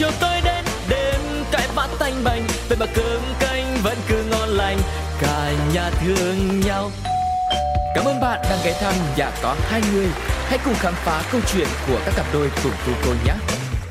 chiều tối đến đêm cãi vã tanh bành vậy mà cơm canh vẫn cứ ngon lành cả nhà thương nhau Cảm ơn bạn đang ghé thăm nhà có hai người. Hãy cùng khám phá câu chuyện của các cặp đôi cùng tu cô nhé.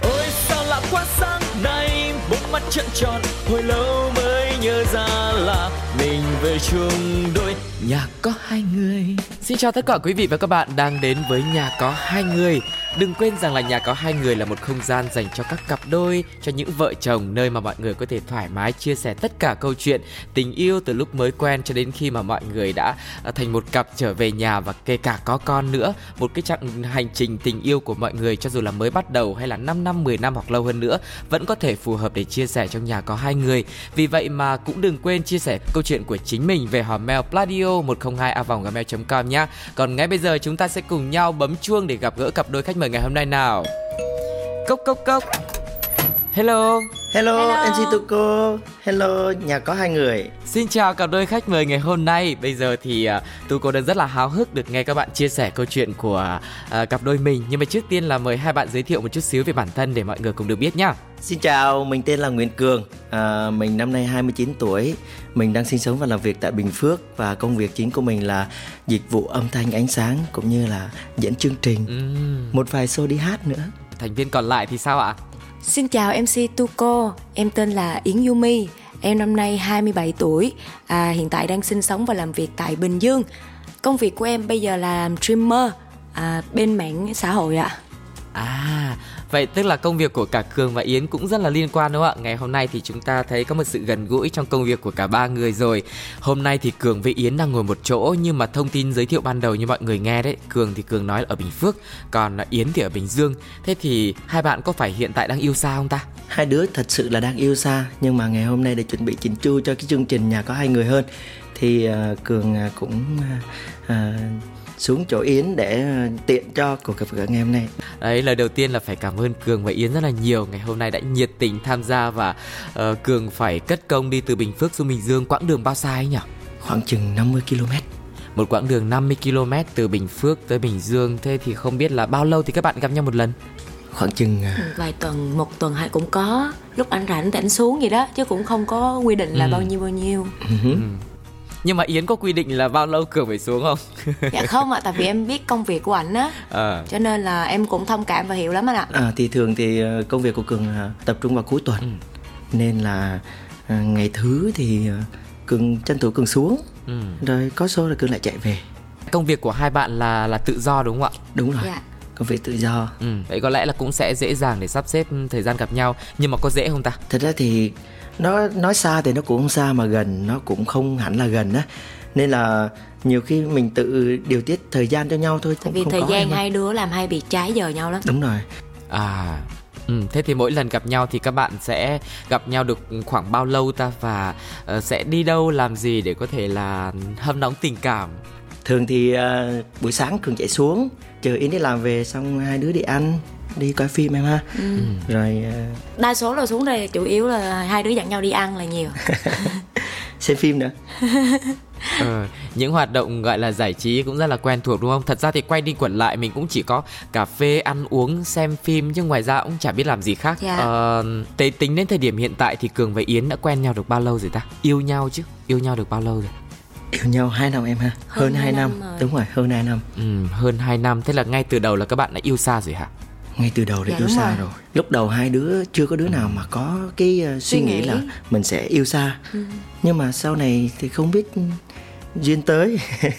Ôi sao lạ quá sáng nay, bốn mắt trợn tròn, hồi lâu mới nhớ ra là mình về chung đôi nhà có hai người. Xin chào tất cả quý vị và các bạn đang đến với nhà có hai người. Đừng quên rằng là nhà có hai người là một không gian dành cho các cặp đôi, cho những vợ chồng nơi mà mọi người có thể thoải mái chia sẻ tất cả câu chuyện tình yêu từ lúc mới quen cho đến khi mà mọi người đã à, thành một cặp trở về nhà và kể cả có con nữa. Một cái chặng hành trình tình yêu của mọi người cho dù là mới bắt đầu hay là 5 năm, 10 năm hoặc lâu hơn nữa vẫn có thể phù hợp để chia sẻ trong nhà có hai người. Vì vậy mà cũng đừng quên chia sẻ câu chuyện của chính mình về hòm mail pladio 102 a gmail.com nhé. Còn ngay bây giờ chúng ta sẽ cùng nhau bấm chuông để gặp gỡ cặp đôi khách mời ngày hôm nay nào. Cốc cốc cốc. Hello. Hello, Hello. MC Tuko. Hello, nhà có hai người. Xin chào cặp đôi khách mời ngày hôm nay. Bây giờ thì uh, Tu cô đang rất là háo hức được nghe các bạn chia sẻ câu chuyện của uh, cặp đôi mình. Nhưng mà trước tiên là mời hai bạn giới thiệu một chút xíu về bản thân để mọi người cùng được biết nhá. Xin chào, mình tên là Nguyễn Cường. À, mình năm nay 29 tuổi. Mình đang sinh sống và làm việc tại Bình Phước và công việc chính của mình là dịch vụ âm thanh ánh sáng cũng như là dẫn chương trình. Uhm, Một vài show đi hát nữa. thành viên còn lại thì sao ạ? Xin chào MC Tuko, em tên là Yến Yumi, em năm nay 27 tuổi, à, hiện tại đang sinh sống và làm việc tại Bình Dương. Công việc của em bây giờ là làm streamer à, bên mạng xã hội ạ. À, vậy tức là công việc của cả Cường và Yến cũng rất là liên quan đúng không ạ? Ngày hôm nay thì chúng ta thấy có một sự gần gũi trong công việc của cả ba người rồi. Hôm nay thì Cường với Yến đang ngồi một chỗ nhưng mà thông tin giới thiệu ban đầu như mọi người nghe đấy, Cường thì Cường nói là ở Bình Phước, còn Yến thì ở Bình Dương. Thế thì hai bạn có phải hiện tại đang yêu xa không ta? Hai đứa thật sự là đang yêu xa nhưng mà ngày hôm nay để chuẩn bị chỉnh chu cho cái chương trình nhà có hai người hơn thì uh, Cường uh, cũng uh, xuống chỗ Yến để à, tiện cho cuộc gặp gỡ ngày hôm nay. Đấy, lời đầu tiên là phải cảm ơn Cường và Yến rất là nhiều Ngày hôm nay đã nhiệt tình tham gia và ờ, Cường phải cất công đi từ Bình Phước xuống Bình Dương quãng đường bao xa ấy nhỉ? Khoảng chừng 50 km. Một quãng đường 50 km từ Bình Phước tới Bình Dương Thế thì không biết là bao lâu thì các bạn gặp nhau một lần? Khoảng chừng à, Vài tuần, một tuần hay cũng có, lúc anh rảnh thì anh xuống vậy đó, chứ cũng không có quy định là bao nhiêu bao nhiêu. Nhưng mà Yến có quy định là bao lâu Cường phải xuống không? dạ không ạ, tại vì em biết công việc của ảnh á, Ờ cho nên là em cũng thông cảm và hiểu lắm anh ạ. À, thì thường thì ờ, công việc của Cường là tập trung vào cuối tuần nên là à, ngày thứ thì ờ, Cường tranh thủ Cường xuống ừ. rồi có số là Cường lại chạy về Công việc của hai bạn là là tự do đúng không ạ? đúng rồi Dạ. công việc tự do Ừ. Vậy có lẽ là cũng sẽ dễ dàng để sắp xếp thời gian gặp nhau Nhưng mà có dễ không ta? thật ra thì nó nói xa thì nó cũng không xa mà gần nó cũng không hẳn là gần á. Nên là nhiều khi mình tự điều tiết thời gian cho nhau thôi Tại vì không thời có gian hai đứa làm hai việc trái giờ nhau lắm. đúng rồi. À Ừ, thế thì mỗi lần gặp nhau thì các bạn sẽ gặp nhau được khoảng bao lâu ta? Và ờ, sẽ đi đâu làm gì để có thể là hâm nóng tình cảm? Thường thì à, buổi sáng Cường chạy xuống chờ Yến đi làm về xong hai đứa đi ăn đi coi phim em ha rồi à, Đa số là xuống đây chủ yếu là hai đứa dặn nhau đi ăn là nhiều. xem phim nữa Ờ, những hoạt động gọi là giải trí cũng rất là quen thuộc đúng không? Thật ra thì quay đi quẩn lại mình cũng chỉ có cà phê, ăn uống, xem phim chứ ngoài ra cũng chả biết làm gì khác. Dạ. Ờ, thế tính đến thời điểm hiện tại thì Cường và Yến đã quen nhau được bao lâu rồi ta? Yêu nhau chứ? Yêu nhau được bao lâu rồi? yêu nhau 2 năm em ha hơn, Hơn 2 hai năm, năm rồi. đúng rồi hơn 2 năm Ừ, hơn 2 năm. Thế là ngay từ đầu là các bạn đã yêu xa rồi hả? Ngay từ đầu đã Dạ, yêu xa rồi. rồi. lúc đầu hai đứa chưa có đứa nào mà có cái uh, suy Suy nghĩ nghĩ. là mình sẽ yêu xa nhưng mà sau này thì không biết ừ, duyên tới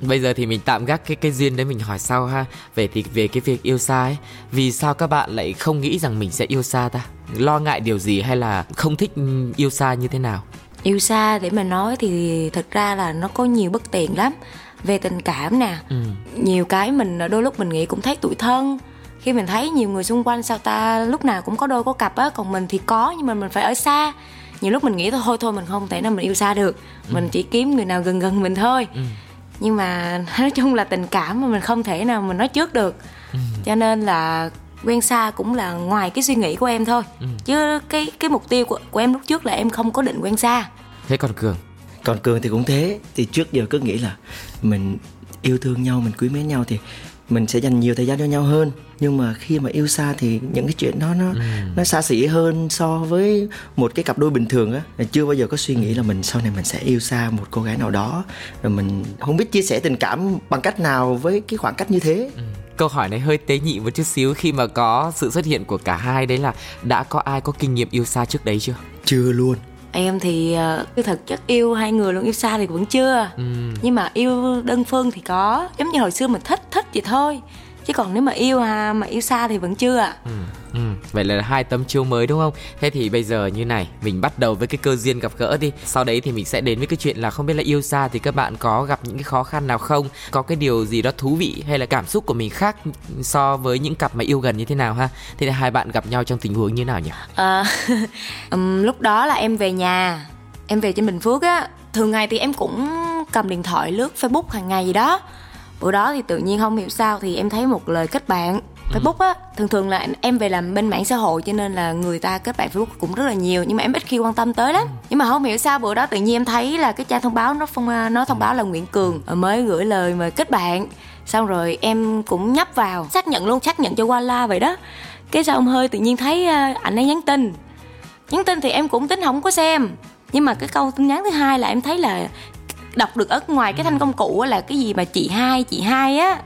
Bây giờ thì mình tạm gác cái cái duyên đấy mình hỏi sau ha. Về thì về cái việc yêu xa ấy, vì sao các bạn lại không nghĩ rằng mình sẽ yêu xa ta? Lo ngại điều gì hay là không thích ừ, yêu xa như thế nào? Yêu xa để mà nói thì thật ra là nó có nhiều bất tiện lắm. Về tình cảm nè, nhiều cái mình đôi lúc mình nghĩ cũng thấy tủi thân. Khi mình thấy nhiều người xung quanh sao ta lúc nào cũng có đôi có cặp á, còn mình thì có nhưng mà mình phải ở xa. Nhiều lúc mình nghĩ thôi thôi mình không thể nào mình yêu xa được. Mình chỉ kiếm người nào gần gần mình thôi. Nhưng mà nói chung là tình cảm mà mình không thể nào mình nói trước được. Cho nên là quen xa cũng là ngoài cái suy nghĩ của em thôi. Chứ cái cái mục tiêu của, của em lúc trước là em không có định quen xa. Thế còn Cường? Còn cường thì cũng thế. Thì trước giờ cứ nghĩ là mình yêu thương nhau mình quý mến nhau thì mình sẽ dành nhiều thời gian cho nhau hơn. Nhưng mà khi mà yêu xa thì những cái chuyện đó nó ừ. nó xa xỉ hơn so với một cái cặp đôi bình thường á. Chưa bao giờ có suy nghĩ là mình sau này mình sẽ yêu xa một cô gái nào đó. Rồi mình không biết chia sẻ tình cảm bằng cách nào với cái khoảng cách như thế. Ừ. Câu hỏi này hơi tế nhị một chút xíu khi mà có sự xuất hiện của cả hai đấy là đã có ai có kinh nghiệm yêu xa trước đấy chưa? Chưa luôn em thì uh, thực chất yêu hai người luôn yêu xa thì vẫn chưa. Ừ. nhưng mà yêu đơn phương thì có. Giống như hồi xưa mình thích thích vậy thôi chứ còn nếu mà yêu à, mà yêu xa thì vẫn chưa ạ. Ừ, ừ. vậy là hai tấm chiêu mới đúng không? Thế thì bây giờ như này mình bắt đầu với cái cơ duyên gặp gỡ đi. Sau đấy thì mình sẽ đến với cái chuyện là không biết là yêu xa thì các bạn có gặp những cái khó khăn nào không? Có cái điều gì đó thú vị hay là cảm xúc của mình khác so với những cặp mà yêu gần như thế nào ha? Thế thì hai bạn gặp nhau trong tình huống như nào nhỉ? À, um, lúc đó là em về nhà em về trên bình phước á. Thường ngày thì em cũng cầm điện thoại lướt facebook hàng ngày gì đó bữa đó thì tự nhiên không hiểu sao thì em thấy một lời kết bạn Facebook á. Thường thường là em về làm bên mạng xã hội cho nên là người ta kết bạn Facebook cũng rất là nhiều nhưng mà em ít khi quan tâm tới lắm. Nhưng mà không hiểu sao bữa đó tự nhiên em thấy là cái trang thông báo nó phong nó thông báo là Nguyễn Cường mới gửi lời mời kết bạn. Xong rồi em cũng nhấp vào xác nhận luôn xác nhận cho qua la vậy đó. Cái sao ông hơi tự nhiên thấy à, anh ấy nhắn tin. Nhắn tin thì em cũng tính không có xem nhưng mà cái câu tin nhắn thứ hai là em thấy là đọc được ở ngoài cái thanh công cụ là cái gì mà chị hai chị hai á?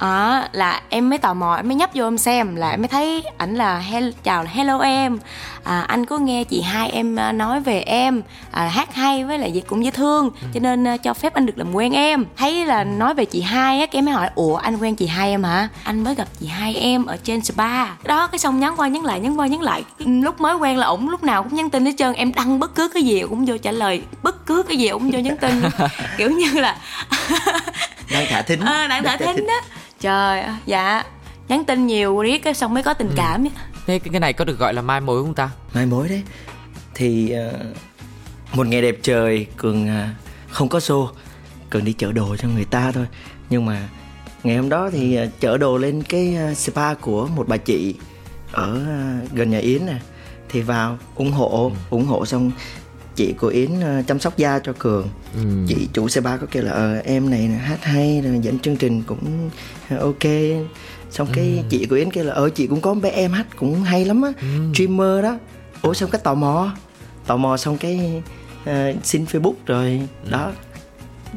À, là em mới tò mò em mới nhấp vô em xem là em mới thấy ảnh là hello, chào là hello em. À, anh có nghe chị hai em à, nói về em à, hát hay với lại cũng dễ thương ừ. cho nên uh, cho phép anh được làm quen em. Thấy là nói về chị hai á cái em mới hỏi ủa anh quen chị hai em hả? Anh mới gặp chị hai em ở trên spa. Đó cái xong nhắn qua nhắn lại nhắn qua nhắn lại lúc mới quen là ổng lúc nào cũng nhắn tin hết trơn em đăng bất cứ cái gì cũng vô trả lời bất cứ cái gì cũng vô nhắn tin. Kiểu như là đang thả thính. À, đang thả thính đó trời dạ. Nhắn tin nhiều riết cái xong mới có tình ừ. cảm thế cái này có được gọi là mai mối không ta? Mai mối đấy. Thì uh, một ngày đẹp trời cường uh, không có xô. Cường đi chở đồ cho người ta thôi. Nhưng mà ngày hôm đó thì uh, chở đồ lên cái uh, spa của một bà chị ở uh, gần nhà yến nè. Thì vào ủng hộ ừ. ủng hộ xong chị của yến uh, chăm sóc da cho cường ừ. chị chủ xe ba có kêu là ờ, em này hát hay rồi dẫn chương trình cũng uh, ok xong cái ừ. chị của yến kêu là ờ chị cũng có bé em hát cũng hay lắm á ừ. streamer đó ủa xong cái tò mò tò mò xong cái uh, xin facebook rồi ừ. đó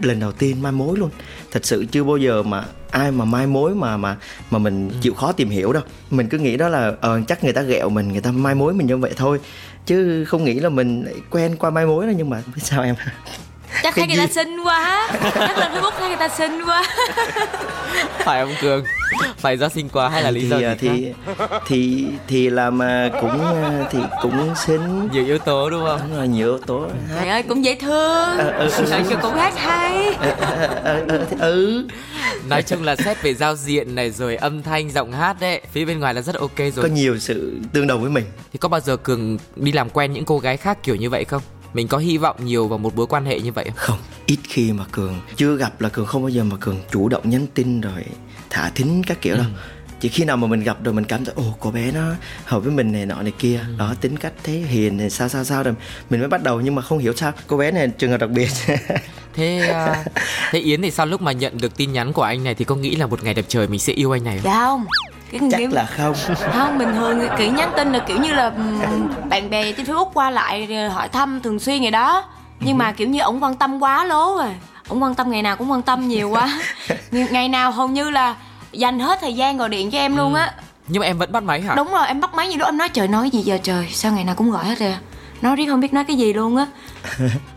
lần đầu tiên mai mối luôn thật sự chưa bao giờ mà ai mà mai mối mà mà mà mình ừ. chịu khó tìm hiểu đâu mình cứ nghĩ đó là ờ chắc người ta ghẹo mình người ta mai mối mình như vậy thôi chứ không nghĩ là mình quen qua mai mối đó, nhưng mà biết sao em? Chắc thấy người ta xinh quá. Chắc lên facebook thấy người ta xinh quá. Phải ông cường. Phải do xinh quá hay là lý thì, do gì thì khác? thì thì làm cũng thì cũng xinh. Nhiều yếu tố đúng không? Đúng rồi nhiều yếu tố. Trời ơi cũng dễ thương. Ờ, ừ, ừ, ừ. cũng hát hay. Ừ, ừ, ừ. nói chung là xét về giao diện này rồi âm thanh giọng hát đấy. Phía bên ngoài là rất ok rồi. Có nhiều sự tương đồng với mình. Thì có bao giờ cường đi làm quen những cô gái khác kiểu như vậy không mình có hy vọng nhiều vào một mối quan hệ như vậy không? Ít khi mà cường chưa gặp là cường không bao giờ mà cường chủ động nhắn tin rồi thả thính các kiểu ừ. đâu chỉ khi nào mà mình gặp rồi mình cảm thấy ồ cô bé nó hợp với mình này nọ này kia. Ừ. đó tính cách thế hiền này sao sao sao rồi mình mới bắt đầu nhưng mà không hiểu sao. Cô bé này trường hợp đặc biệt. Thế uh, thế yến thì sau lúc mà nhận được tin nhắn của anh này thì có nghĩ là một ngày đẹp trời mình sẽ yêu anh này không? Dạ không cái chắc điểm... là không. Không bình thường kiểu nhắn tin là kiểu như là bạn bè trên facebook qua lại hỏi thăm thường xuyên ngày đó. Nhưng mà kiểu như ổng quan tâm quá lố rồi ổng quan tâm ngày nào cũng quan tâm nhiều quá. Ngày nào hầu như là dành hết thời gian gọi điện cho em luôn á. Nhưng mà em vẫn bắt máy hả? Đúng rồi em bắt máy như đó em nói trời nói gì giờ trời? Sao ngày nào cũng gọi hết rồi nói riết không biết nói cái gì luôn á.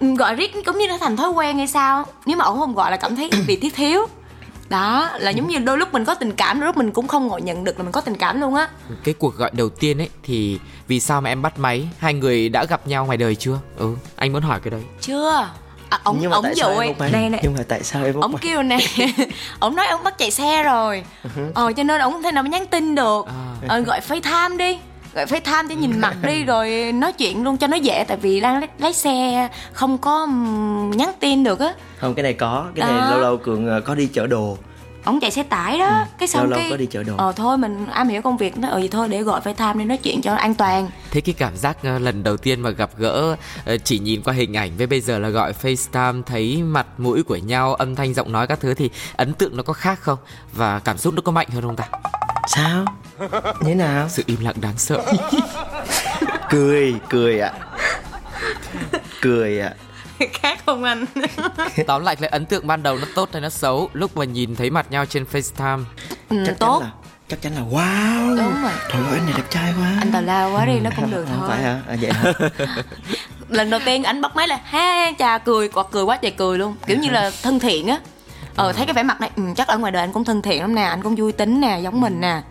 Gọi riết cũng như nó thành thói quen hay sao nếu mà ổng không gọi là cảm thấy bị thiết thiếu đó là giống như đôi lúc mình có tình cảm đôi lúc mình cũng không ngồi nhận được là mình có tình cảm luôn á. Cái cuộc gọi đầu tiên ấy thì vì sao mà em bắt máy? Hai người đã gặp nhau ngoài đời chưa? Ừ anh muốn hỏi cái đấy. Chưa. À, ông nhưng mà ông dụ này này nhưng mà tại sao em ông kêu này ông nói ông bắt chạy xe rồi. Uh-huh. ờ cho nên ông không thể nào mà nhắn tin được. À. ờ, gọi FaceTime đi gọi FaceTime để nhìn mặt đi rồi nói chuyện luôn cho nó dễ tại vì đang lái, lái xe không có nhắn tin được á. Không cái này có cái này lâu lâu cường ờ, có đi chở đồ. Ổng chạy xe tải đó. Ừ. cái xong lâu lâu cái có đi chợ đồ. ờ thôi mình am hiểu công việc nó ờ gì thôi để gọi FaceTime để nói chuyện cho an toàn. Thế cái cảm giác uh, lần đầu tiên mà gặp gỡ uh, chỉ nhìn qua hình ảnh với bây giờ là gọi FaceTime thấy mặt mũi của nhau âm thanh giọng nói các thứ thì ấn tượng nó có khác không? Và cảm xúc nó có mạnh hơn không ta? Sao như nào? Sự im lặng đáng sợ. Cười cười ạ. Cười ạ. Khác không anh? Tóm lại là ấn tượng ban đầu nó tốt hay nó xấu lúc mà nhìn thấy mặt nhau trên FaceTime. Ừ, chắc tốt. chắn là chắc chắn là wow. Đúng rồi. Trời ơi anh này đẹp trai quá. Anh tào lao quá đi nó cũng được không thôi. phải hả? À, vậy hả? Lần đầu tiên anh bắt máy là ha chà cười quạt cười quá trời cười luôn. Kiểu như là thân thiện á. Ờ thấy cái vẻ mặt này ừ, chắc ở ngoài đời anh cũng thân thiện lắm nè anh cũng vui tính nè giống mình nè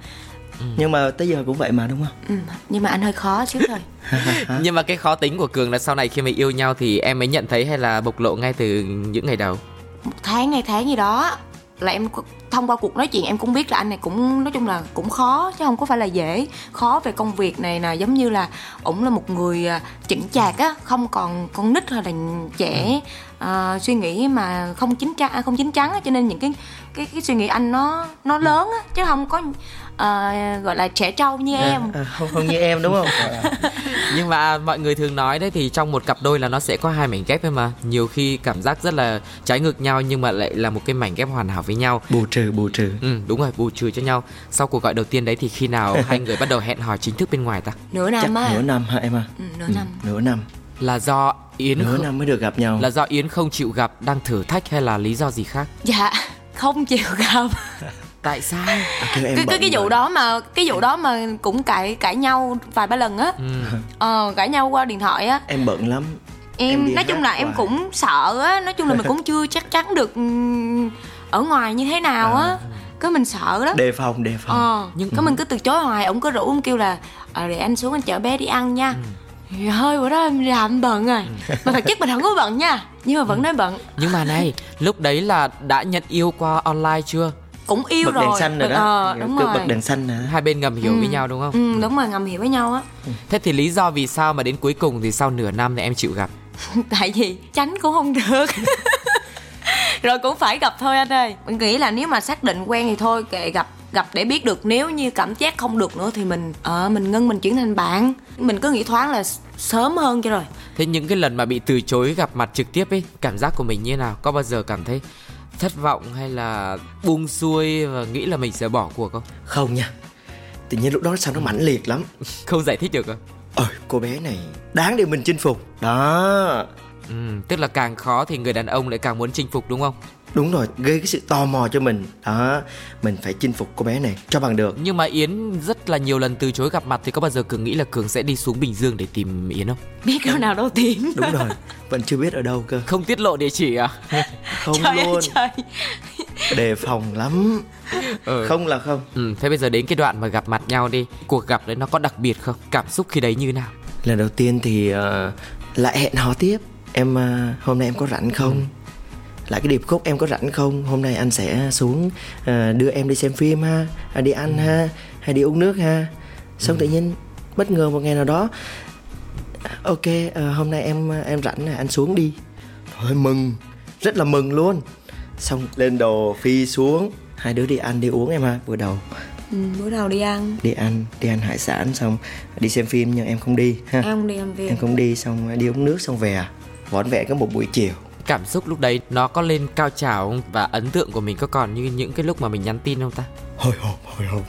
nhưng mà tới giờ cũng vậy mà đúng không? Ừ, nhưng mà anh hơi khó xíu thôi. Nhưng mà cái khó tính của cường là sau này khi mà yêu nhau thì em mới nhận thấy hay là bộc lộ ngay từ những ngày đầu? Một tháng hai tháng gì đó là em thông qua cuộc nói chuyện em cũng biết là anh này cũng nói chung là cũng khó chứ không có phải là dễ. Khó về công việc này nè giống như là ổng là một người à, chững chạc á không còn con nít hay là trẻ uh, suy nghĩ mà không chính chắn không chín chắn á cho nên những cái cái cái suy nghĩ anh nó nó lớn á chứ không có uh, gọi là trẻ trâu như em. à, à, không không như em đúng không? Nhưng mà mọi người thường nói đấy thì trong một cặp đôi là nó sẽ có hai mảnh ghép ấy mà. Nhiều khi cảm giác rất là trái ngược nhau nhưng mà lại là một cái mảnh ghép hoàn hảo với nhau. Bù trừ bù trừ. Ừ đúng rồi bù trừ cho nhau. Sau cuộc gọi đầu tiên đấy thì khi nào hai người bắt đầu hẹn hò chính thức bên ngoài ta? Nửa năm Chắc á. nửa năm hả em à ừ, nửa năm. Ừ, nửa năm. Là do yến nửa không... năm mới được gặp nhau. là do yến không chịu gặp đang thử thách hay là lý do gì khác? Dạ không chịu gặp tại sao? À, kêu em cái, cái cái vụ rồi. đó mà cái vụ đó mà cũng cãi cãi nhau vài ba lần á. Ừ. ờ cãi nhau qua điện thoại á. Em bận lắm. Em, Em nói chung là em hoài. cũng sợ á. Nói chung là mình cũng chưa chắc chắn được ừm, ở ngoài như thế nào á. Cái mình sợ lắm. Đề phòng đề phòng. Ờ. Nhưng cái mình cứ từ chối hoài ổng cứ rủ ông kêu là ờ để anh xuống anh chở bé đi ăn nha. Thì hơi bữa đó em làm bận rồi. Mà thật chất mình không có bận nha. Nhưng mà vẫn nói bận. Nhưng mà này lúc đấy là đã nhận yêu qua online chưa cũng yêu bật rồi. đèn xanh rồi đó. ờ đúng Cứ rồi. bật đèn xanh nè. Hai bên ngầm hiểu với nhau đúng không? Ừ đúng rồi ngầm hiểu với nhau á. Thế thì lý do vì sao mà đến cuối cùng thì sau nửa năm thì em chịu gặp? Tại vì tránh cũng không được. Rồi cũng phải gặp thôi anh ơi. Mình nghĩ là nếu mà xác định quen thì thôi kệ gặp gặp để biết được. Nếu như cảm giác không được nữa thì mình ờ mình ngưng mình chuyển thành bạn. Mình cứ nghĩ thoáng là sớm hơn cho rồi. Thế những cái lần mà bị từ chối gặp mặt trực tiếp ấy cảm giác của mình như thế nào? Có bao giờ cảm thấy thất vọng hay là buông xuôi và nghĩ là mình sẽ bỏ cuộc không? Không nha. Tự nhiên lúc đó sao nó mãnh liệt lắm. Không giải thích được không ôi cô bé này đáng để mình chinh phục. Đó. Ừ, tức là càng khó thì người đàn ông lại càng muốn chinh phục đúng không đúng rồi gây cái sự tò mò cho mình. Đó mình phải chinh phục cô bé này cho bằng được. Nhưng mà yến rất là nhiều lần từ chối gặp mặt thì có bao giờ cường nghĩ là cường sẽ đi xuống bình dương để tìm yến không? Biết đâu nào đâu tiến. Đúng rồi vẫn chưa biết ở đâu cơ. Không tiết lộ địa chỉ à? Không trời ơi luôn. trời. Đề phòng lắm. Ừ. không là không. Ừ, thế bây giờ đến cái đoạn mà gặp mặt nhau đi. Cuộc gặp đấy nó có đặc biệt không? Cảm xúc khi đấy như thế nào? Lần đầu tiên thì ờ, lại hẹn hò tiếp. Em ờ, hôm nay em có rảnh không lại cái điệp khúc em có rảnh không? Hôm nay anh sẽ xuống ờ, đưa em đi xem phim ha à, đi ăn ha hay đi uống nước ha. Xong tự nhiên bất ngờ một ngày nào đó ok ờ, hôm nay em em rảnh này anh xuống đi. Thôi mừng. Rất là mừng luôn. Xong lên đồ phi xuống. Hai đứa đi ăn đi uống em ha bữa đầu. Ừ, bữa nào đi ăn. Đi ăn đi ăn hải sản xong đi xem phim nhưng em không đi ha. Em không đi ăn việc em không đi xong đi uống nước xong về. Vỏn vẹn có một buổi chiều cảm xúc lúc đấy nó có lên cao trào không? Và ấn tượng của mình có còn như những cái lúc mà mình nhắn tin không ta? Hồi hộp hồi hộp.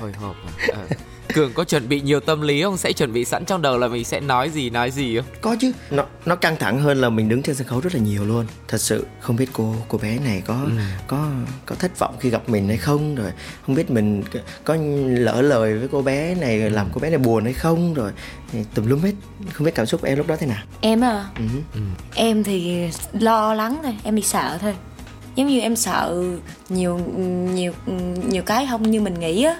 Hồi hộp à? Cường có chuẩn bị nhiều tâm lý không? Sẽ chuẩn bị sẵn trong đầu là mình sẽ nói gì nói gì không? Có chứ. Nó nó căng thẳng hơn là mình đứng trên sân khấu rất là nhiều luôn. Thật sự không biết cô cô bé này có Ừ. có có thất vọng khi gặp mình hay không rồi. Không biết mình có- lỡ lời với cô bé này rồi làm cô bé này buồn hay không rồi. Tùm lum hết. Không biết cảm xúc của em lúc đó thế nào. Em à? Ừ. ừ. em thì lo lắng thôi. Em bị sợ thôi. Giống như em sợ nhiều nhiều nhiều cái không như mình nghĩ á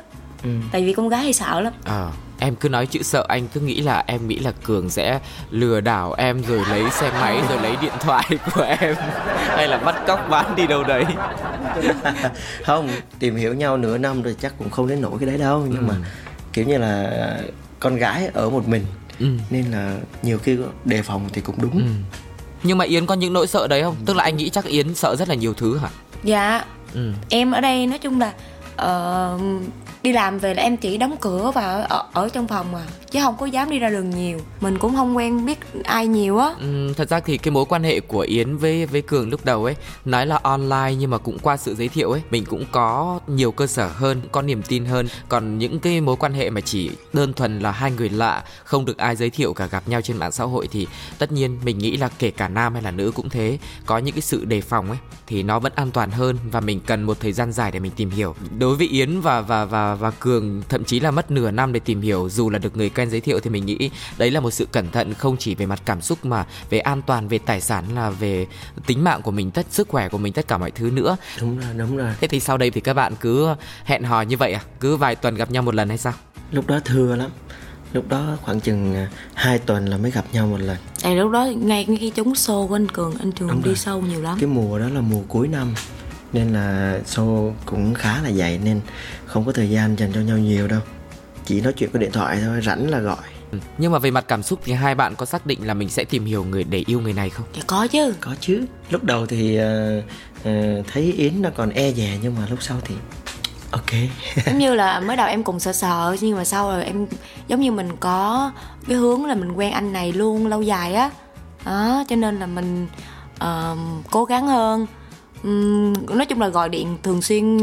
Ừ. tại vì con gái hay sợ lắm Ờ, em cứ nói chữ sợ anh cứ nghĩ là em nghĩ là cường sẽ lừa đảo em rồi lấy xe máy rồi lấy điện thoại của em hay là bắt cóc bán đi đâu đấy không tìm hiểu nhau nửa năm rồi chắc cũng không đến nổi cái đấy đâu nhưng Ừ. mà kiểu như là con gái ở một mình ừ. nên là nhiều khi đề phòng thì cũng đúng Ừ. nhưng mà yến có những nỗi sợ đấy không tức là anh nghĩ chắc yến sợ rất là nhiều thứ hả dạ ừ. em ở đây nói chung là uh, đi làm về là em chỉ đóng cửa và ở, ở trong phòng mà chứ không có dám đi ra đường nhiều. Mình cũng không quen biết ai nhiều á. Ừ, thật ra thì cái mối quan hệ của yến với với cường lúc đầu ấy nói là online nhưng mà cũng qua sự giới thiệu ấy mình cũng có nhiều cơ sở hơn có niềm tin hơn. Còn những cái mối quan hệ mà chỉ đơn thuần là hai người lạ không được ai giới thiệu cả gặp nhau trên mạng xã hội thì tất nhiên mình nghĩ là kể cả nam hay là nữ cũng thế. Có những cái sự đề phòng ấy thì nó vẫn an toàn hơn và mình cần một thời gian dài để mình tìm hiểu. Đối với yến và và và và cường thậm chí là mất nửa năm để tìm hiểu. Dù là được người quen giới thiệu thì mình nghĩ đấy là một sự cẩn thận không chỉ về mặt cảm xúc mà về an toàn về tài sản là về tính mạng của mình tất sức khỏe của mình tất cả mọi thứ nữa. Đúng rồi đúng rồi. Thế thì sau đây thì các bạn cứ hẹn hò như vậy à? Cứ vài tuần gặp nhau một lần hay sao? Lúc đó thưa lắm. Lúc đó khoảng chừng à, hai tuần là mới gặp nhau một lần. À lúc đó ngay khi trúng xô của anh cường anh trường đi sâu nhiều lắm. Cái mùa đó là mùa cuối năm nên là show cũng khá là dày nên không có thời gian dành cho nhau nhiều đâu chỉ nói chuyện qua điện thoại thôi rảnh là gọi ừ. nhưng mà về mặt cảm xúc thì hai bạn có xác định là mình sẽ tìm hiểu người để yêu người này không? Dạ có chứ. Có chứ. Lúc đầu thì uh, uh, thấy Yến nó còn e dè nhưng mà lúc sau thì ok. giống như là mới đầu em cùng sợ sợ nhưng mà sau rồi em giống như mình có cái hướng là mình quen anh này luôn lâu dài á. Đó, cho nên là mình uh, cố gắng hơn um, nói chung là gọi điện thường xuyên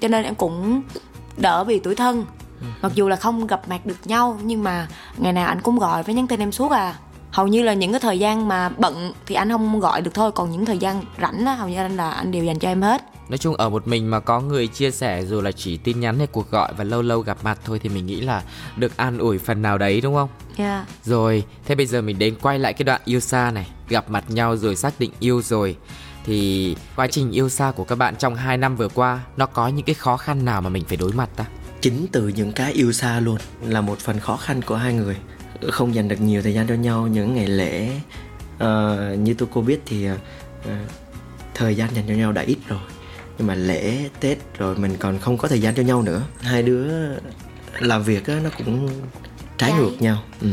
cho nên em cũng đỡ vì tuổi thân mặc dù là không gặp mặt được nhau nhưng mà ngày nào anh cũng gọi với nhắn tin em suốt à hầu như là những cái thời gian mà bận thì anh không gọi được thôi còn những thời gian rảnh á hầu như anh là anh đều dành cho em hết nói chung ở một mình mà có người chia sẻ dù là chỉ tin nhắn hay cuộc gọi và lâu lâu gặp mặt thôi thì mình nghĩ là được an ủi phần nào đấy đúng không? Dạ. Yeah. Rồi, thế bây giờ mình đến quay lại cái đoạn yêu xa này, gặp mặt nhau rồi xác định yêu rồi thì quá trình yêu xa của các bạn trong 2 năm vừa qua nó có những cái khó khăn nào mà mình phải đối mặt ta? Chính từ những cái yêu xa luôn là một phần khó khăn của hai người. Không dành được nhiều thời gian cho nhau những ngày lễ. Uh, như tôi cô biết thì uh, thời gian dành cho nhau đã ít rồi. Nhưng mà lễ tết rồi mình còn không có thời gian cho nhau nữa. Hai đứa làm việc á, nó cũng trái. ngược nhau. Ừ.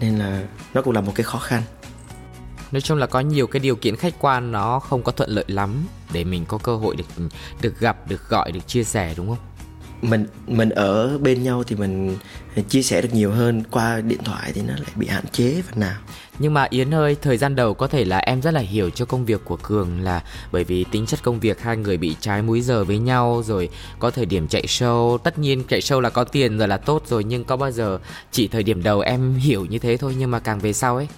nên là nó cũng là một cái khó khăn nói chung là có nhiều cái điều kiện khách quan, nó không có thuận lợi lắm để mình có cơ hội được được gặp, được gọi, được chia sẻ, đúng không? Mình mình ở bên nhau thì mình chia sẻ được nhiều hơn qua điện thoại thì nó lại bị hạn chế phần nào nhưng mà Yến ơi, thời gian đầu có thể là em rất là hiểu cho công việc của Cường là bởi vì tính chất công việc hai người bị trái múi giờ với nhau rồi có thời điểm chạy show, tất nhiên chạy show là có tiền rồi là tốt rồi nhưng có bao giờ chỉ thời điểm đầu em hiểu như thế thôi nhưng mà càng về sau ấy,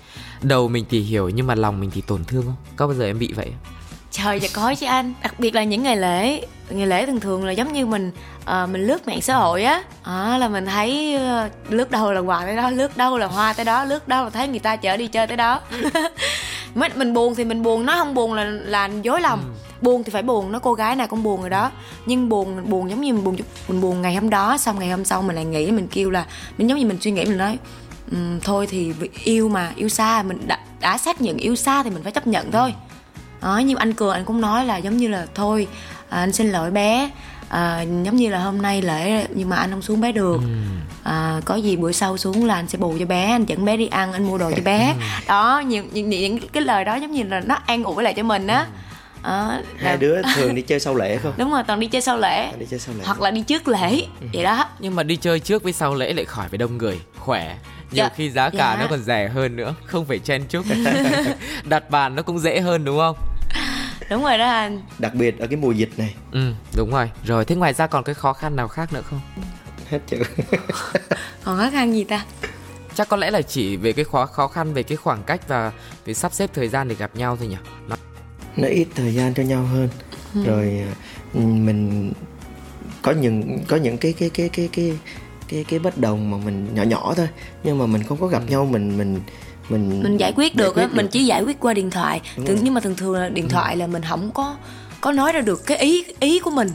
đầu mình thì hiểu nhưng mà lòng mình thì tổn thương không? Có bao giờ em bị vậy không? Trời dạ có chứ anh. Đặc biệt là những ngày lễ. Ngày lễ thường thường là giống như mình uh, mình lướt mạng xã hội á. À, là mình thấy uh, lướt đâu là quà tới đó lướt đâu là hoa tới đó lướt đâu là thấy người ta chở đi chơi tới đó. Mình buồn thì mình buồn nó không buồn là là dối lòng. Ừ. buồn thì phải buồn nó cô gái nào cũng buồn rồi đó. Nhưng buồn buồn giống như mình buồn mình buồn ngày hôm đó xong ngày hôm sau mình lại nghĩ mình kêu là mình giống như mình suy nghĩ mình nói um, thôi thì yêu mà yêu xa mình đã, đã xác nhận yêu xa thì mình phải chấp nhận thôi đó nhưng anh cường anh cũng nói là giống như là thôi à, anh xin lỗi bé à, giống như là hôm nay lễ nhưng mà anh không xuống bé được. Ừ. à, có gì bữa sau xuống là anh sẽ bù cho bé anh dẫn bé đi ăn anh mua đồ cho bé. Ừ. đó nhiều những, những cái lời đó giống như là nó an ủi lại cho mình á. À, hai đứa thường đi chơi sau lễ không? Đúng rồi toàn đi chơi sau lễ. Đi chơi sau lễ. Hoặc là đi trước lễ ừ. vậy đó. Nhưng mà đi chơi trước với sau lễ lại khỏi phải đông người khỏe. Nhiều dạ. khi giá cả dạ. nó còn rẻ hơn nữa không phải chen chúc đặt bàn nó cũng dễ hơn đúng không đúng rồi đó anh. Đặc biệt ở cái mùa dịch này. Ừ đúng rồi. Rồi thế ngoài ra còn cái khó khăn nào khác nữa không? Hết chữ còn khó khăn gì ta? Chắc có lẽ là chỉ về cái khó khó khăn về cái khoảng cách và về sắp xếp thời gian để gặp nhau thôi nhỉ? Nó, nó ít thời gian cho nhau hơn. Ừ. rồi ừ, mình có những có những cái cái cái cái cái cái cái bất đồng mà mình nhỏ nhỏ thôi. Nhưng mà mình không có gặp ừ. nhau mình mình mình mình giải quyết được á mình chỉ giải quyết qua điện thoại. Thường nhưng mà thường thường là điện thoại là mình không có có nói ra được cái ý ý của mình.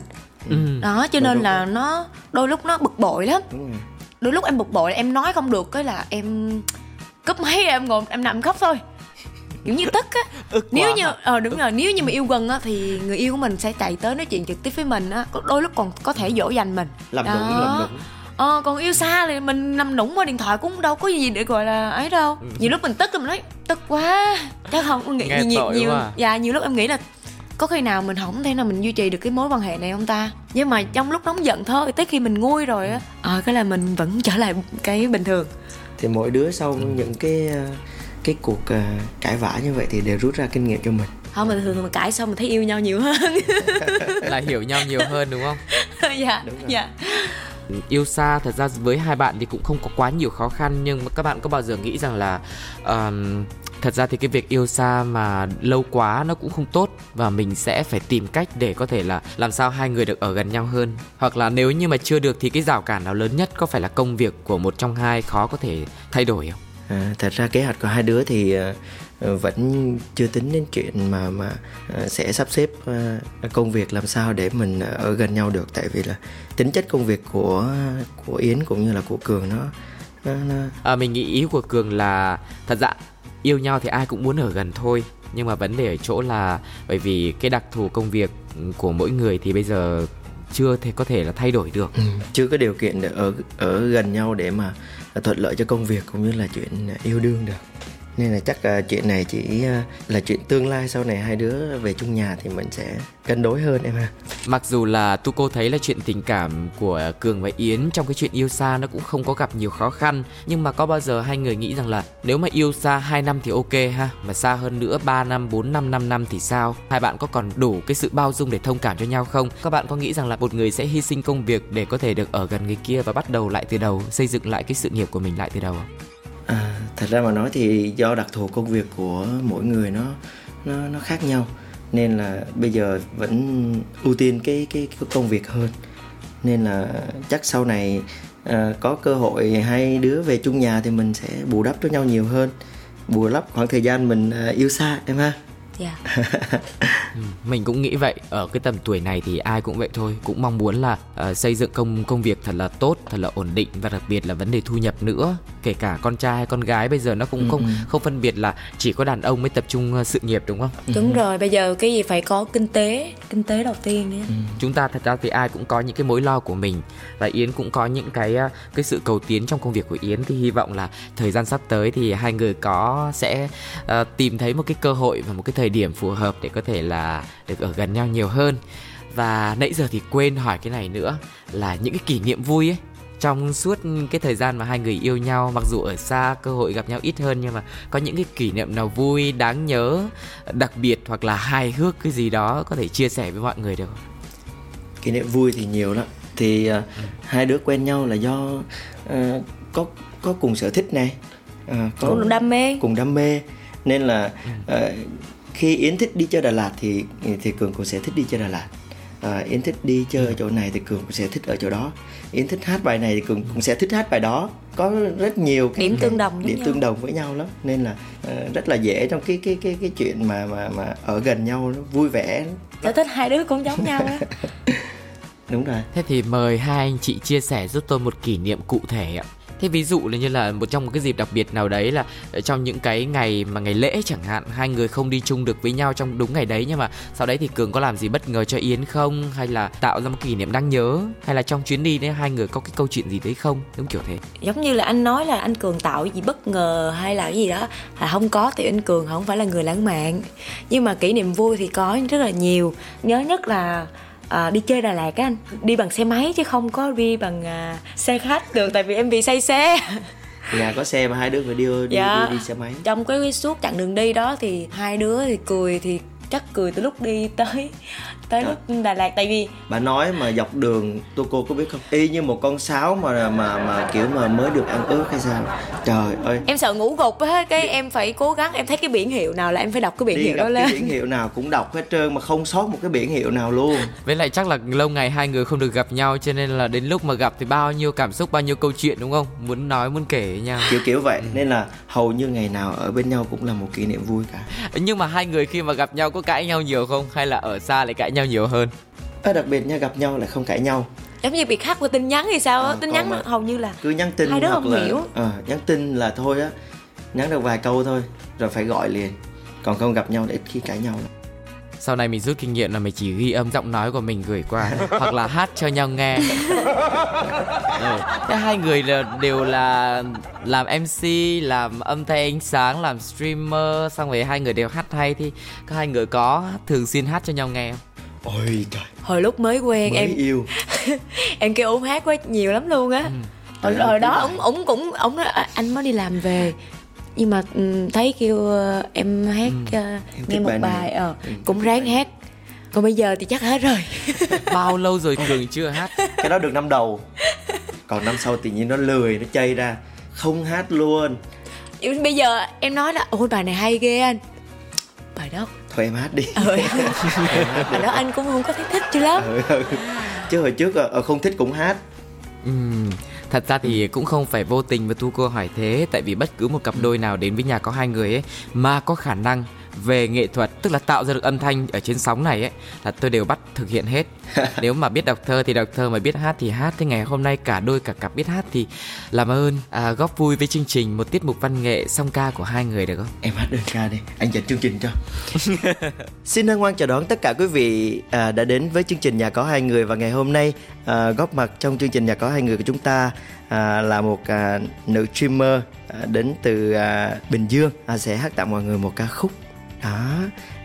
Ừ. đó cho nên là nó đôi lúc nó bực bội lắm. Đôi lúc em bực bội em nói không được cái là em cúp máy em ngồi em nằm khóc thôi. Kiểu như tức á. Nếu như ờ đúng rồi nếu như mà yêu gần á thì người yêu của mình sẽ chạy tới nói chuyện trực tiếp với mình á. Đôi lúc còn có thể dỗ dành mình. Làm đúng làm đúng ờ còn yêu xa thì mình nằm nũng qua điện thoại cũng đâu có gì để gọi là ấy đâu. Ừ. nhiều lúc mình tức mình nói tức quá. Chắc không nghĩ Nghe nhiều nhiều à. dạ nhiều lúc em nghĩ là có khi nào mình không thể nào mình duy trì được cái mối quan hệ này không ta? Nhưng mà trong lúc nóng giận thôi tới khi mình nguôi rồi á ờ cái là mình vẫn trở lại cái bình thường. Thì mỗi đứa sau những cái ờ, cái cuộc uh, cãi vã như vậy thì đều rút ra kinh nghiệm cho mình. Không mình thường mình cãi xong mình thấy yêu nhau nhiều hơn. Là hiểu nhau nhiều hơn đúng không? Dạ dạ yêu xa. Thật ra với hai bạn thì cũng không có quá nhiều khó khăn nhưng mà các bạn có bao giờ nghĩ rằng là um, thật ra thì cái việc yêu xa mà lâu quá nó cũng không tốt và mình sẽ phải tìm cách để có thể là làm sao hai người được ở gần nhau hơn? Hoặc là nếu như mà chưa được thì cái rào cản nào lớn nhất có phải là công việc của một trong hai khó có thể thay đổi không? À, thật ra kế hoạch của hai đứa thì uh, vẫn chưa tính đến chuyện mà mà uh, sẽ sắp xếp công việc làm sao để mình ở gần nhau được. Tại vì là tính chất công việc của của Yến cũng như là của Cường nó nó, nó... À, mình nghĩ ý của Cường là thật ra yêu nhau thì ai cũng muốn ở gần thôi. Nhưng mà vấn đề ở chỗ là bởi vì cái đặc thù công việc của mỗi người thì bây giờ chưa thể có thể là thay đổi được. Ừ, chưa có điều kiện để ở ở gần nhau để mà thuận lợi cho công việc cũng như là chuyện yêu đương được nên là chắc uh, chuyện này chỉ uh, là chuyện tương lai sau này hai đứa về chung nhà thì mình sẽ cân đối hơn em ha. Mặc dù là tu cô thấy là chuyện tình cảm của cường và yến trong cái chuyện yêu xa nó cũng không có gặp nhiều khó khăn nhưng mà có bao giờ hai người nghĩ rằng là nếu mà yêu xa 2 năm thì ok ha mà xa hơn nữa 3 năm 4 năm 5 năm thì sao? Hai bạn có còn đủ cái sự bao dung để thông cảm cho nhau không? Các bạn có nghĩ rằng là một người sẽ hy sinh công việc để có thể được ở gần người kia và bắt đầu lại từ đầu xây dựng lại cái sự nghiệp của mình lại từ đầu không? À, thật ra mà nói thì do đặc thù công việc của mỗi người nó nó nó khác nhau. Nên là bây giờ vẫn ưu tiên cái cái, cái công việc hơn. Nên là chắc sau này à, có cơ hội hai đứa về chung nhà thì mình sẽ bù đắp cho nhau nhiều hơn. Bù đắp khoảng thời gian mình à, yêu xa em ha? Dạ. Ừ, mình cũng nghĩ vậy. Ở cái tầm tuổi này thì ai cũng vậy thôi. Cũng mong muốn là uh, xây dựng công công việc thật là tốt thật là ổn định và đặc biệt là vấn đề thu nhập nữa. Kể cả con trai hay con gái bây giờ nó cũng ừ. không không phân biệt là chỉ có đàn ông mới tập trung uh, sự nghiệp đúng không? Đúng rồi bây giờ cái gì phải có kinh tế kinh tế đầu tiên nhé. Ừ. chúng ta thật ra thì ai cũng có những cái mối lo của mình và yến cũng có những cái uh, cái sự cầu tiến trong công việc của yến. Thì hy vọng là thời gian sắp tới thì hai người có sẽ uh, tìm thấy một cái cơ hội và một cái thời điểm phù hợp để có thể là được ở gần nhau nhiều hơn. Và nãy giờ thì quên hỏi cái này nữa là những cái kỷ niệm vui ấy trong suốt cái thời gian mà hai người yêu nhau mặc dù ở xa cơ hội gặp nhau ít hơn nhưng mà có những cái kỷ niệm nào vui đáng nhớ đặc biệt hoặc là hài hước cái gì đó có thể chia sẻ với mọi người được không? kỷ niệm vui thì nhiều lắm. Thì uh, hai đứa quen nhau là do uh, có có cùng sở thích này uh, có cùng đam mê. cùng đam mê. Nên là uh, khi yến thích đi chơi đà lạt thì thì cường cũng sẽ thích đi chơi đà lạt. À, yến thích đi chơi ở chỗ này thì cường cũng sẽ thích ở chỗ đó. Yến thích hát bài này thì cường cũng sẽ thích hát bài đó. Có rất nhiều cái điểm tương đồng điểm tương đồng với nhau lắm. Nên là uh, rất là dễ trong cái cái cái cái chuyện mà mà mà ở gần nhau nó vui vẻ. Sở thích hai đứa cũng giống nhau á. Đúng rồi. Thế thì mời hai anh chị chia sẻ giúp tôi một kỷ niệm cụ thể ạ thế ví dụ là như là một trong một cái dịp đặc biệt nào đấy là ờ, trong những cái ngày mà ngày lễ chẳng hạn, hai người không đi chung được với nhau trong đúng ngày đấy nhưng mà sau đấy thì cường có làm gì bất ngờ cho yến không? Hay là tạo ra một kỷ niệm đáng nhớ? Hay là trong chuyến đi đấy hai người có cái câu chuyện gì đấy không? Giống kiểu thế. Giống như là anh nói là anh cường tạo gì bất ngờ hay là cái gì đó, là không có thì anh cường không phải là người lãng mạn. Nhưng mà kỷ niệm vui thì có rất là nhiều. Nhớ nhất là à, đi chơi Đà Lạt á anh. Đi bằng xe máy chứ không có đi bằng à, xe khách được tại vì em bị say xe. Nhà có xe mà hai đứa phải đi đi, dạ. đi, đi xe máy. Trong cái suốt chặng đường đi đó thì hai đứa thì cười thì chắc cười từ lúc đi tới tới lúc Đà Lạt tại vì bà nói mà dọc đường tôi cô có biết không? Y như một con sáo mà mà mà kiểu mà mới được ăn ướt hay sao? Trời ơi. Em sợ ngủ gục á cái em phải cố gắng em thấy cái biển hiệu nào là em phải đọc cái biển Đi hiệu đó lên. cái biển hiệu nào cũng đọc hết trơn mà không sót một cái biển hiệu nào luôn. Với lại chắc là lâu ngày hai người không được gặp nhau cho nên là đến lúc mà gặp thì bao nhiêu cảm xúc bao nhiêu câu chuyện đúng không? Muốn nói muốn kể với nhau. Kiểu kiểu vậy. Nên là hầu như ngày nào ở bên nhau cũng là một kỷ niệm vui cả. Nhưng mà hai người khi mà gặp nhau có cãi nhau nhiều không? Hay là ở xa lại cãi nhau nhiều hơn. À, đặc biệt nha gặp nhau lại không cãi nhau. Giống như bị khác qua tin nhắn thì sao à, tin nhắn hầu như là cứ nhắn tin hai đứa hoặc không là hiểu. à, nhắn tin là thôi á nhắn được vài câu thôi rồi phải gọi liền. Còn không gặp nhau để ít khi cãi nhau lắm. Sau này mình rút kinh nghiệm là mình chỉ ghi âm giọng nói của mình gửi qua hoặc là hát cho nhau nghe. Ừ. Thế hai người là đều là làm mc làm âm thanh ánh sáng làm streamer xong rồi hai người đều hát hay thì các hai người có thường xuyên hát cho nhau nghe không ôi trời. Hồi lúc mới quen mới em yêu. em kêu ống hát quá nhiều lắm luôn á. Ừ. hồi, hồi đó ống ống cũng nói "À, anh mới đi làm về. Nhưng mà ừ, thấy kêu ờ, em hát ờ, Em nghe một bài ờ cũng ráng hát. Còn bây giờ thì chắc hết rồi. Bao lâu rồi cường chưa hát? Cái đó được năm đầu. Còn năm sau tự nhiên nó lười nó chay ra. Không hát luôn. Nhưng bây giờ em nói là ôi bài này hay ghê anh. Bài đó thôi em hát đi. Ừ. đó anh cũng không có thấy thích chứ lắm. Ừ, ừ. chứ hồi trước ờ, không thích cũng hát. Ừm, thật ra thì cũng không phải vô tình mà thu cô hỏi thế tại vì bất cứ một cặp đôi nào đến với nhà có hai người ấy mà có khả năng về nghệ thuật tức là tạo ra được âm thanh ở trên sóng này ấy là tôi đều bắt thực hiện hết. Nếu mà biết đọc thơ thì đọc thơ mà biết hát thì hát. Thế ngày hôm nay cả đôi cả cặp biết hát thì làm ơn. À, góp vui với chương trình một tiết mục văn nghệ song ca của hai người được không? Em hát đơn ca đi anh dẫn chương trình cho. Xin hân hoan chào đón tất cả quý vị à, đã đến với chương trình nhà có hai người. Và ngày hôm nay à, góp mặt trong chương trình nhà có hai người của chúng ta à, là một à, nữ streamer à, đến từ à, bình dương. À, sẽ hát tặng mọi người một ca khúc đó.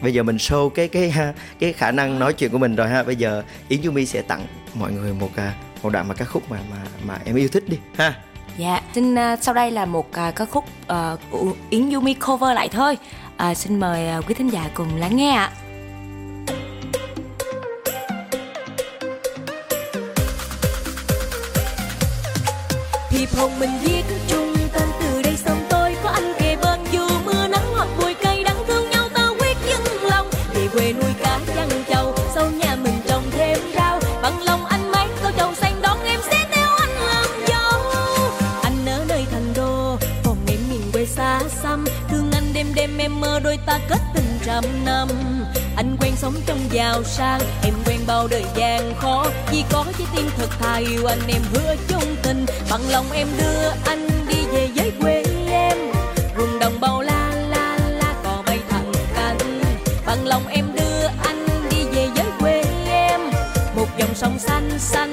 Bây giờ mình show cái cái cái khả năng nói chuyện của mình rồi ha. Bây giờ yến yumi sẽ tặng mọi người một à, một đoạn mà ca khúc mà mà mà em yêu thích đi ha. Dạ xin à, sau đây là một à, ca khúc à, của yến yumi cover lại thôi. À, xin mời à, quý thính giả cùng lắng nghe ạ. Hiệp hồng mình viết giàu sang. Em quen bao đời gian khó chỉ có trái tim thật thà yêu anh, em hứa chung tình. Bằng lòng em đưa anh đi về với quê em. Ruộng đồng bao la la la, cò bay thẳng cánh. Bằng lòng em đưa anh đi về với quê em. Một dòng sông xanh xanh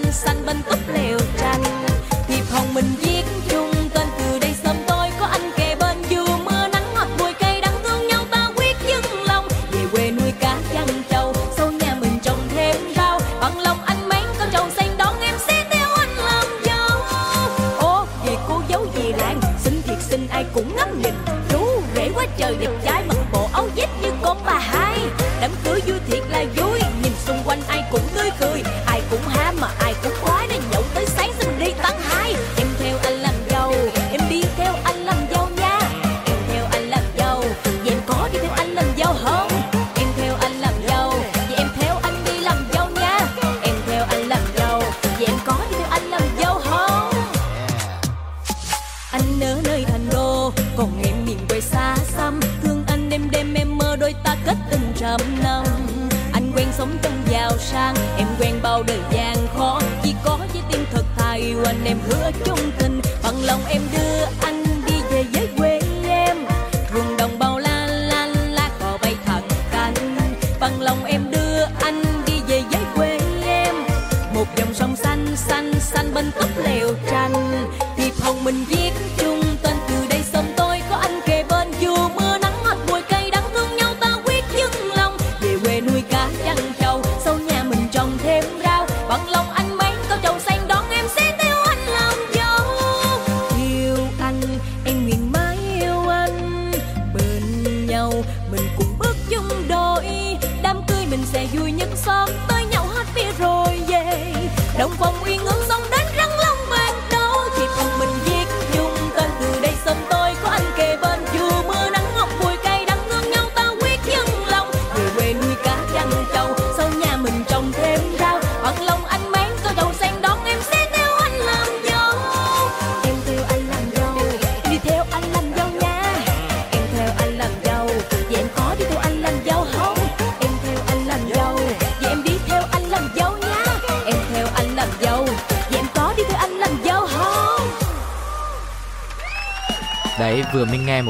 chơi đẹp trai mặc bộ áo vest như con bà hai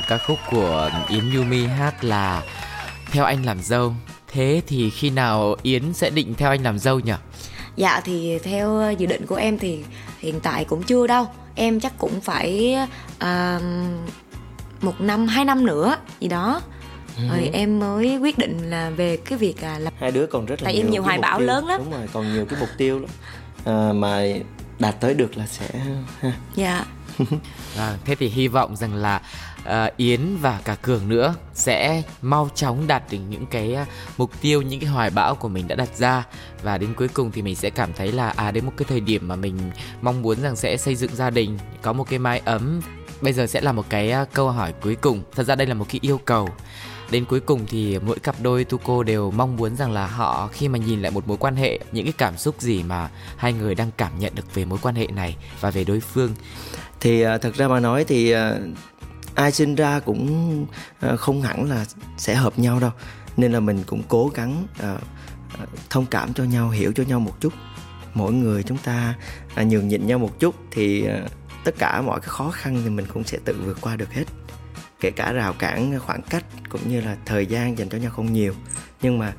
một ca khúc của Yến Yumi hát là Theo anh làm dâu. Thế thì khi nào Yến sẽ định theo anh làm dâu nhỉ? Dạ thì theo dự định của em thì hiện tại cũng chưa đâu. Em chắc cũng phải uh, một năm hai năm nữa gì đó. Ừ. rồi em mới quyết định là về cái việc à, lập hai đứa còn rất là tại nhiều em nhiều hoài bão tiêu. lớn lắm. Đúng rồi còn nhiều cái mục tiêu lắm. À, mà đạt tới được là sẽ ha. dạ. À, thế thì hy vọng rằng là Ờ, Yến và cả Cường nữa sẽ mau chóng đạt được những cái ờ, mục tiêu những cái hoài bão của mình đã đặt ra. Và đến cuối cùng thì mình sẽ cảm thấy là à đến một cái thời điểm mà mình mong muốn rằng sẽ xây dựng gia đình có một cái mái ấm. Bây giờ sẽ là một cái ờ, câu hỏi cuối cùng. Thật ra đây là một cái yêu cầu. Đến cuối cùng thì mỗi cặp đôi tu cô đều mong muốn rằng là họ khi mà nhìn lại một mối quan hệ những cái cảm xúc gì mà hai người đang cảm nhận được về mối quan hệ này và về đối phương. Thì uh, thật ra mà nói thì uh, ai sinh ra cũng ờ, không hẳn là sẽ hợp nhau đâu. Nên là mình cũng cố gắng uh, thông cảm cho nhau hiểu cho nhau một chút. Mỗi người chúng ta uh, nhường nhịn nhau một chút thì uh, tất cả mọi cái khó khăn thì mình cũng sẽ tự vượt qua được hết. Kể cả rào cản khoảng cách cũng như là thời gian dành cho nhau không nhiều. Nhưng mà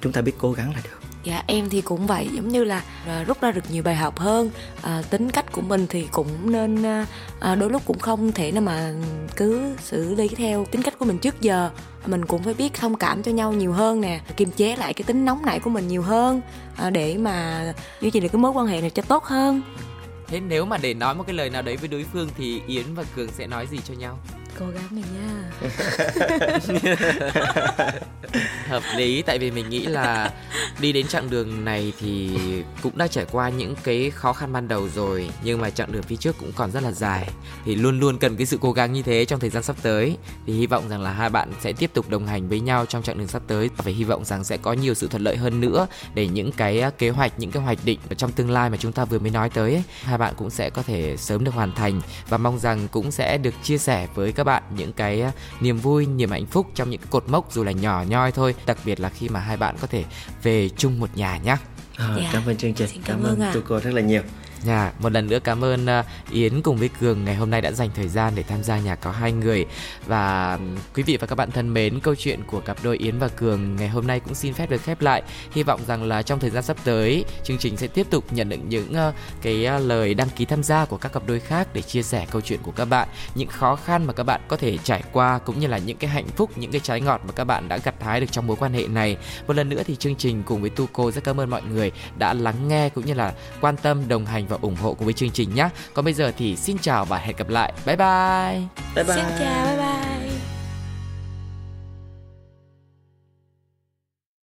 chúng ta biết cố gắng là được dạ em thì cũng vậy. Giống như là à, rút ra được nhiều bài học hơn. À, tính cách của mình thì cũng nên à, à, đôi lúc cũng không thể nào mà cứ xử lý theo tính cách của mình trước giờ. Mình cũng phải biết thông cảm cho nhau nhiều hơn nè kiềm chế lại cái tính nóng nảy của mình nhiều hơn à, để mà duy trì được cái mối quan hệ này cho tốt hơn. Thế nếu mà để nói một cái lời nào đấy với đối phương thì yến và cường sẽ nói gì cho nhau? Cố gắng mình nha. Hợp lý, tại vì mình nghĩ là đi đến chặng đường này thì cũng đã trải qua những cái khó khăn ban đầu rồi, nhưng mà chặng đường phía trước cũng còn rất là dài. Thì luôn luôn cần cái sự cố gắng như thế trong thời gian sắp tới. Thì hy vọng rằng là hai bạn sẽ tiếp tục đồng hành với nhau trong chặng đường sắp tới. Và phải hy vọng rằng sẽ có nhiều sự thuận lợi hơn nữa để những cái à, kế hoạch, những cái hoạch định trong tương lai mà chúng ta vừa mới nói tới hai bạn cũng sẽ có thể sớm được hoàn thành. Và mong rằng cũng sẽ được chia sẻ với các bạn những cái niềm vui niềm hạnh phúc trong những cái cột mốc dù là nhỏ nhoi thôi đặc biệt là khi mà hai bạn có thể về chung một nhà nhé à, yeah. cảm ơn chương trình Xin cảm, cảm ơn, ơn à. cô rất là nhiều Dạ, một lần nữa cảm ơn à, Yến cùng với Cường ngày hôm nay đã dành thời gian để tham gia nhà có hai người và quý vị và các bạn thân mến, câu chuyện của cặp đôi Yến và Cường ngày hôm nay cũng xin phép được khép lại. Hy vọng rằng là trong thời gian sắp tới, chương trình sẽ tiếp tục nhận được những à, cái à, lời đăng ký tham gia của các cặp đôi khác để chia sẻ câu chuyện của các bạn, những khó khăn mà các bạn có thể trải qua cũng như là những cái hạnh phúc, những cái trái ngọt mà các bạn đã gặt hái được trong mối quan hệ này. Một lần nữa thì chương trình cùng với Tuco rất cảm ơn mọi người đã lắng nghe cũng như là quan tâm đồng hành và và ủng hộ cùng với chương trình nhé. Còn bây giờ thì xin chào và hẹn gặp lại. Bye bye. Bye bye. Xin chào, bye bye.